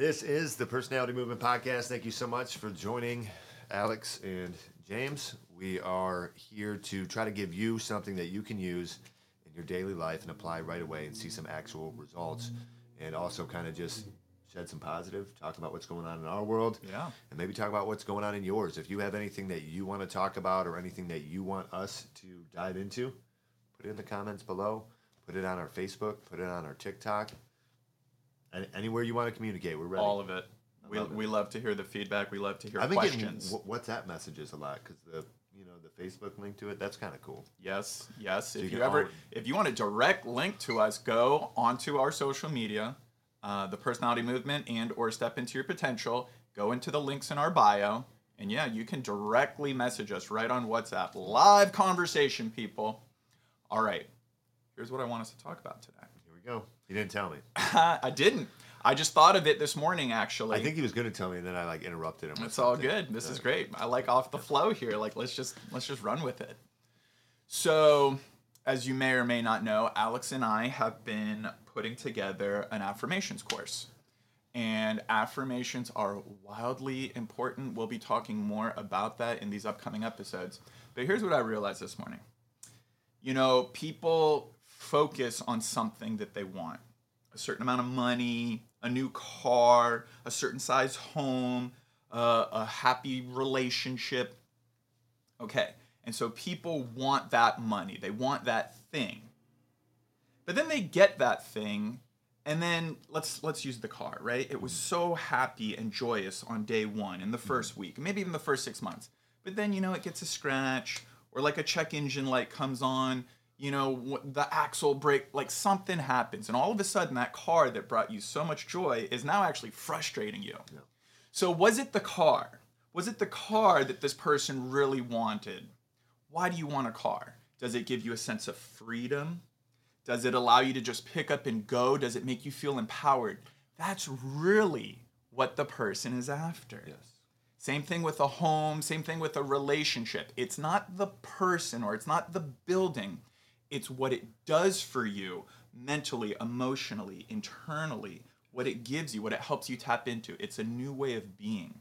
but you can. This is the Personality Movement Podcast. Thank you so much for joining Alex and James. We are here to try to give you something that you can use in your daily life and apply right away and see some actual results. And also kind of just shed some positive, talk about what's going on in our world. Yeah. And maybe talk about what's going on in yours. If you have anything that you want to talk about or anything that you want us to dive into, put it in the comments below. Put it on our Facebook. Put it on our TikTok. And anywhere you want to communicate, we're ready. All of it. We, love it. we love to hear the feedback. We love to hear I've been questions. getting wh- WhatsApp messages a lot because the you know the Facebook link to it. That's kind of cool. Yes, yes. you if can you ever, if you want a direct link to us, go onto our social media, uh, the Personality Movement, and or Step into Your Potential. Go into the links in our bio, and yeah, you can directly message us right on WhatsApp. Live conversation, people. All right, here's what I want us to talk about today. Here we go. He didn't tell me. I didn't. I just thought of it this morning, actually. I think he was going to tell me, and then I like interrupted him. It's all good. This is great. I like off the flow here. Like let's just let's just run with it. So, as you may or may not know, Alex and I have been putting together an affirmations course. And affirmations are wildly important. We'll be talking more about that in these upcoming episodes. But here's what I realized this morning. You know, people focus on something that they want a certain amount of money, a new car, a certain size home, uh, a happy relationship. Okay, and so people want that money, they want that thing. But then they get that thing, and then let's let's use the car, right? It was so happy and joyous on day one in the first week, maybe even the first six months. But then you know it gets a scratch, or like a check engine light comes on, you know the axle break, like something happens, and all of a sudden that car that brought you so much joy is now actually frustrating you. So was it the car? Was it the car that this person really wanted? Why do you want a car? Does it give you a sense of freedom? Does it allow you to just pick up and go? Does it make you feel empowered? That's really what the person is after. Yes. Same thing with a home, same thing with a relationship. It's not the person or it's not the building, it's what it does for you mentally, emotionally, internally, what it gives you, what it helps you tap into. It's a new way of being.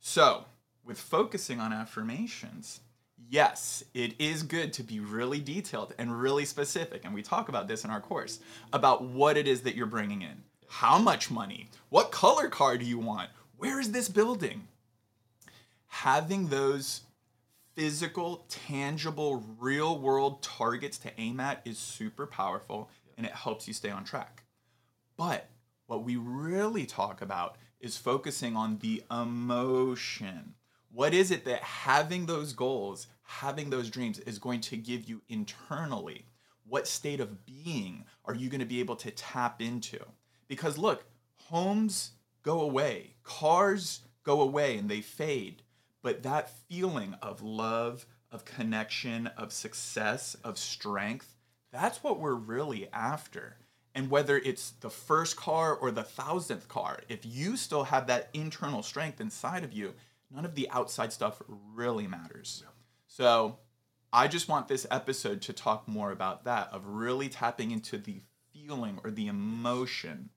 So, with focusing on affirmations, yes, it is good to be really detailed and really specific. And we talk about this in our course about what it is that you're bringing in. How much money? What color car do you want? Where is this building? Having those physical, tangible, real world targets to aim at is super powerful and it helps you stay on track. But what we really talk about is focusing on the emotion. What is it that having those goals, having those dreams is going to give you internally? What state of being are you going to be able to tap into? Because look, homes go away, cars go away and they fade. But that feeling of love, of connection, of success, of strength, that's what we're really after. And whether it's the first car or the thousandth car, if you still have that internal strength inside of you, none of the outside stuff really matters. So I just want this episode to talk more about that, of really tapping into the feeling or the emotion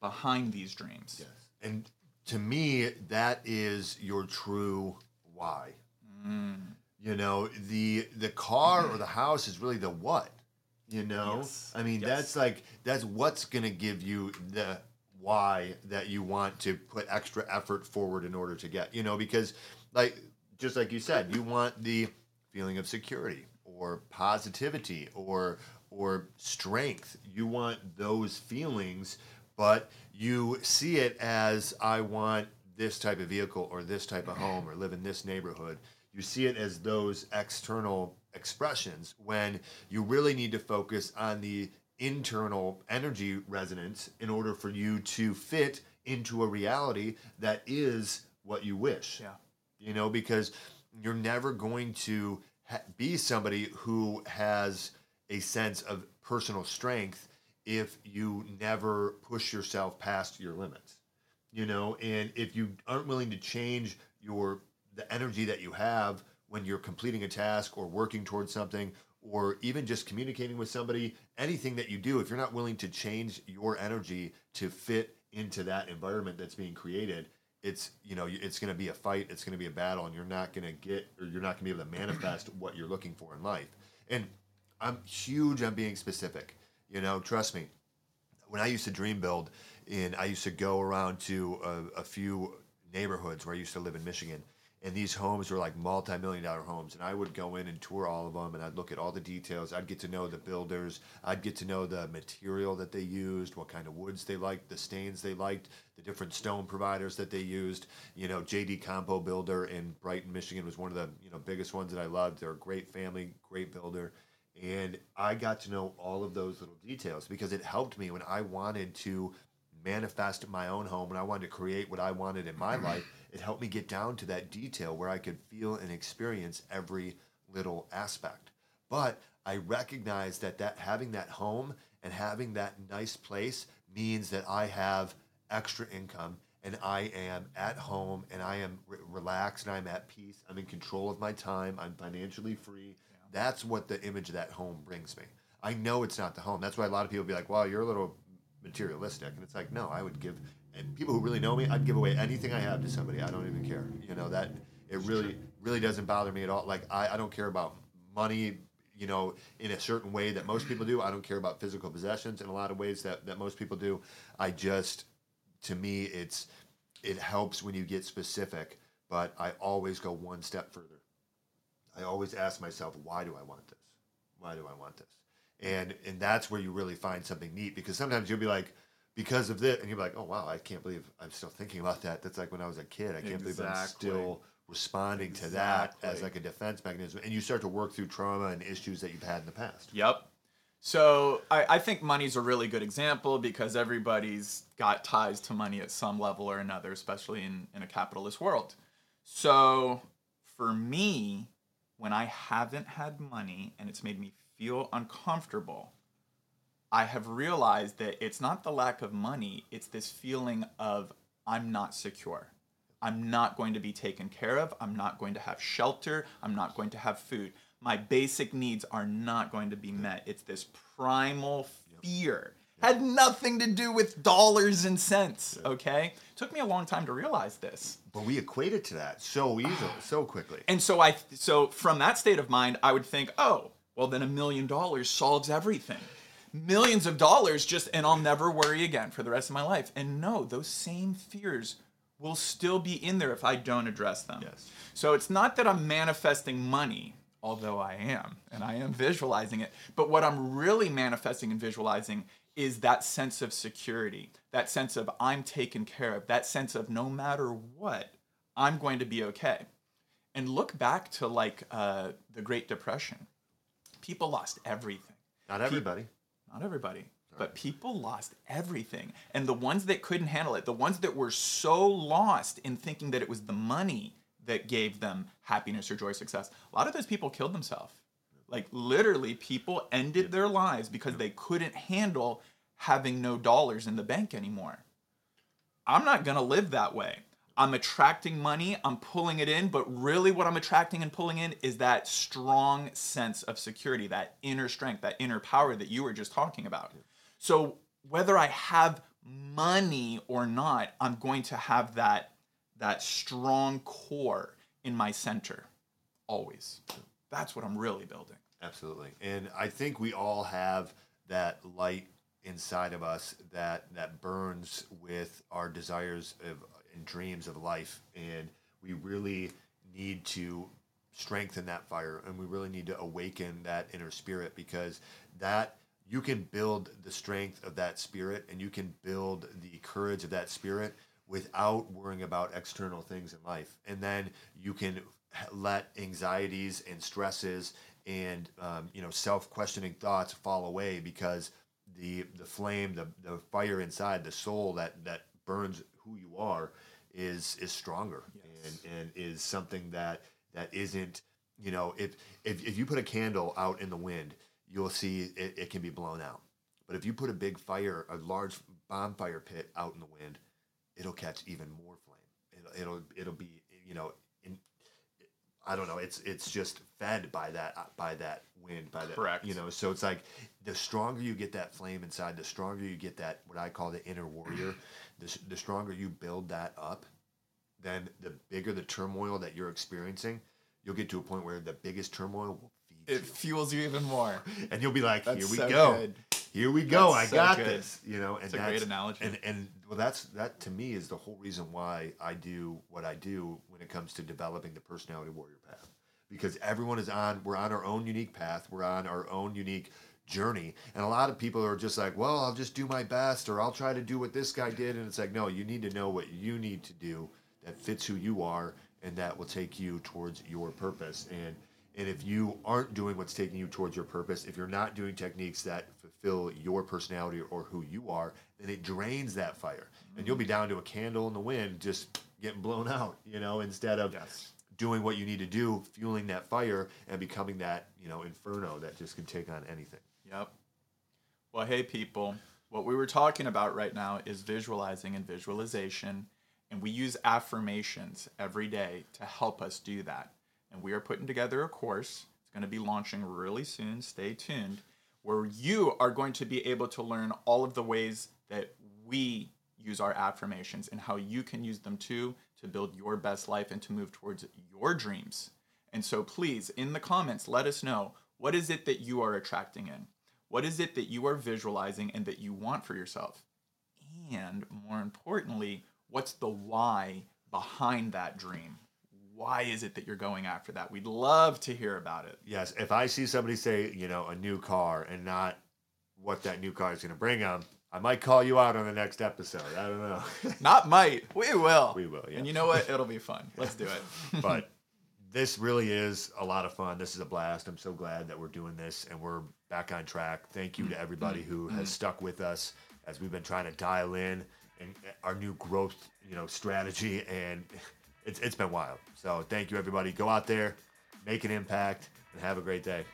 behind these dreams. Yes. And to me, that is your true why. Mm. You know, the the car or the house is really the what. You know, Yes. I mean, Yes. that's like that's what's gonna give you the why that you want to put extra effort forward in order to get. You know, because like just like you said, you want the feeling of security or positivity or or strength. You want those feelings, but you see it as I want this type of vehicle or this type of home or live in this neighborhood. You see it as those external expressions when you really need to focus on the internal energy resonance in order for you to fit into a reality that is what you wish Yeah. you know because you're never going to ha- be somebody who has a sense of personal strength if you never push yourself past your limits you know and if you aren't willing to change your the energy that you have when you're completing a task or working towards something or even just communicating with somebody, anything that you do, if you're not willing to change your energy to fit into that environment that's being created, it's you know it's going to be a fight, it's going to be a battle, and you're not going to get or you're not going to be able to manifest what you're looking for in life. And I'm huge on being specific. You know, trust me. When I used to dream build, and I used to go around to a, a few neighborhoods where I used to live in Michigan, and these homes were like multi-million dollar homes and i would go in and tour all of them and i'd look at all the details. I'd get to know the builders. I'd get to know the material that they used what kind of woods they liked the stains they liked the different stone providers that they used. You know jd compo builder in brighton michigan was one of the you know biggest ones that i loved. They're a great family great builder. And i got to know all of those little details because it helped me when i wanted to manifest my own home and i wanted to create what i wanted in my life it helped me get down to that detail where I could feel and experience every little aspect. But I recognize that that having that home and having that nice place means that I have extra income and I am at home and I am re- relaxed and I'm at peace. I'm in control of my time. I'm financially free. Yeah. That's what the image of that home brings me. I know it's not the home. That's why a lot of people be like, "Wow, you're a little materialistic," and it's like, no, I would give and people who really know me, I'd give away anything I have to somebody. I don't even care. You know that it really really doesn't bother me at all. Like I, I don't care about money. You know, in a certain way that most people do. I don't care about physical possessions in a lot of ways that, that most people do. I just, to me, it's it helps when you get specific. But I always go one step further. I always ask myself, why do I want this? Why do I want this? And and that's where you really find something neat because sometimes you'll be like, because of this, and you're like, oh wow, I can't believe I'm still thinking about that. That's like when I was a kid. I can't exactly. believe I'm still responding exactly. to that as like a defense mechanism. And you start to work through trauma and issues that you've had in the past. Yep. So I, I think money's a really good example because everybody's got ties to money at some level or another, especially in, in a capitalist world. So for me, when I haven't had money and it's made me feel uncomfortable, I have realized that it's not the lack of money, it's this feeling of I'm not secure. I'm not going to be taken care of. I'm not going to have shelter. I'm not going to have food. My basic needs are not going to be met. It's this primal fear. Had nothing to do with dollars and cents, okay? Took me a long time to realize this. But we equated it to that so easily, so quickly. And so I so from that state of mind, I would think, "Oh, well then a million dollars solves everything." millions of dollars just and I'll never worry again for the rest of my life. And no, those same fears will still be in there if I don't address them. Yes. So it's not that I'm manifesting money, although I am, and I am visualizing it, but what I'm really manifesting and visualizing is that sense of security, that sense of I'm taken care of, that sense of no matter what, I'm going to be okay. And look back to like uh, the Great Depression. People lost everything. Not everybody. People, not everybody, but people lost everything. And the ones that couldn't handle it, the ones that were so lost in thinking that it was the money that gave them happiness or joy, success, a lot of those people killed themselves. Like literally, people ended their lives because they couldn't handle having no dollars in the bank anymore. I'm not going to live that way. I'm attracting money, I'm pulling it in, but really what I'm attracting and pulling in is that strong sense of security, that inner strength, that inner power that you were just talking about. So whether I have money or not, I'm going to have that that strong core in my center always. That's what I'm really building. Absolutely. And I think we all have that light inside of us that that burns with our desires of and dreams of life. And we really need to strengthen that fire and we really need to awaken that inner spirit because that you can build the strength of that spirit and you can build the courage of that spirit without worrying about external things in life and then you can let anxieties and stresses and um, you know self-questioning thoughts fall away because the the flame the, the fire inside the soul that that burns who you are is is stronger yes. and and is something that that isn't you know if, if if you put a candle out in the wind you'll see it, it can be blown out but if you put a big fire a large bonfire pit out in the wind it'll catch even more flame it'll it'll, it'll be you know I don't know. It's it's just fed by that uh, by that wind by that. Correct. You know, so it's like the stronger you get that flame inside, the stronger you get that what I call the inner warrior. The the stronger you build that up, then the bigger the turmoil that you're experiencing, you'll get to a point where the biggest turmoil will feed It you, fuels you even more. and you'll be like, That's "Here we so go, good. Here we go, That's I so got good. this." You know, and It's a great that's- analogy. And and well, that's that to me is the whole reason why I do what I do when it comes to developing the personality warrior path, because everyone is on we're on our own unique path, we're on our own unique journey, and a lot of people are just like, "Well, I'll just do my best, or I'll try to do what this guy did," and it's like, no, you need to know what you need to do that fits who you are, and that will take you towards your purpose, and. And if you aren't doing what's taking you towards your purpose, if you're not doing techniques that fulfill your personality or who you are, then it drains that fire. And you'll be down to a candle in the wind just getting blown out, you know, instead of Yes. doing what you need to do, fueling that fire and becoming that, you know, inferno that just can take on anything. Yep. Well, hey, people, what we were talking about right now is visualizing and visualization. And we use affirmations every day to help us do that. And we are putting together a course. It's going to be launching really soon. Stay tuned. Where you are going to be able to learn all of the ways that we use our affirmations and how you can use them too to build your best life and to move towards your dreams. And so please, in the comments, let us know what is it that you are attracting in? What is it that you are visualizing and that you want for yourself? And more importantly, what's the why behind that dream? Why is it that you're going after that? We'd love to hear about it. Yes, if I see somebody say, you know, a new car and not what that new car is going to bring them, I might call you out on the next episode. I don't know. Not might, we will. We will, yeah. And you know what? It'll be fun. Let's do it. but this really is a lot of fun. This is a blast. I'm so glad that we're doing this and we're back on track. Thank you to everybody mm-hmm. who has mm-hmm. stuck with us as we've been trying to dial in and our new growth, you know, strategy and it's it's been wild. So thank you everybody. Go out there, make an impact and have a great day.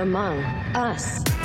Among Us.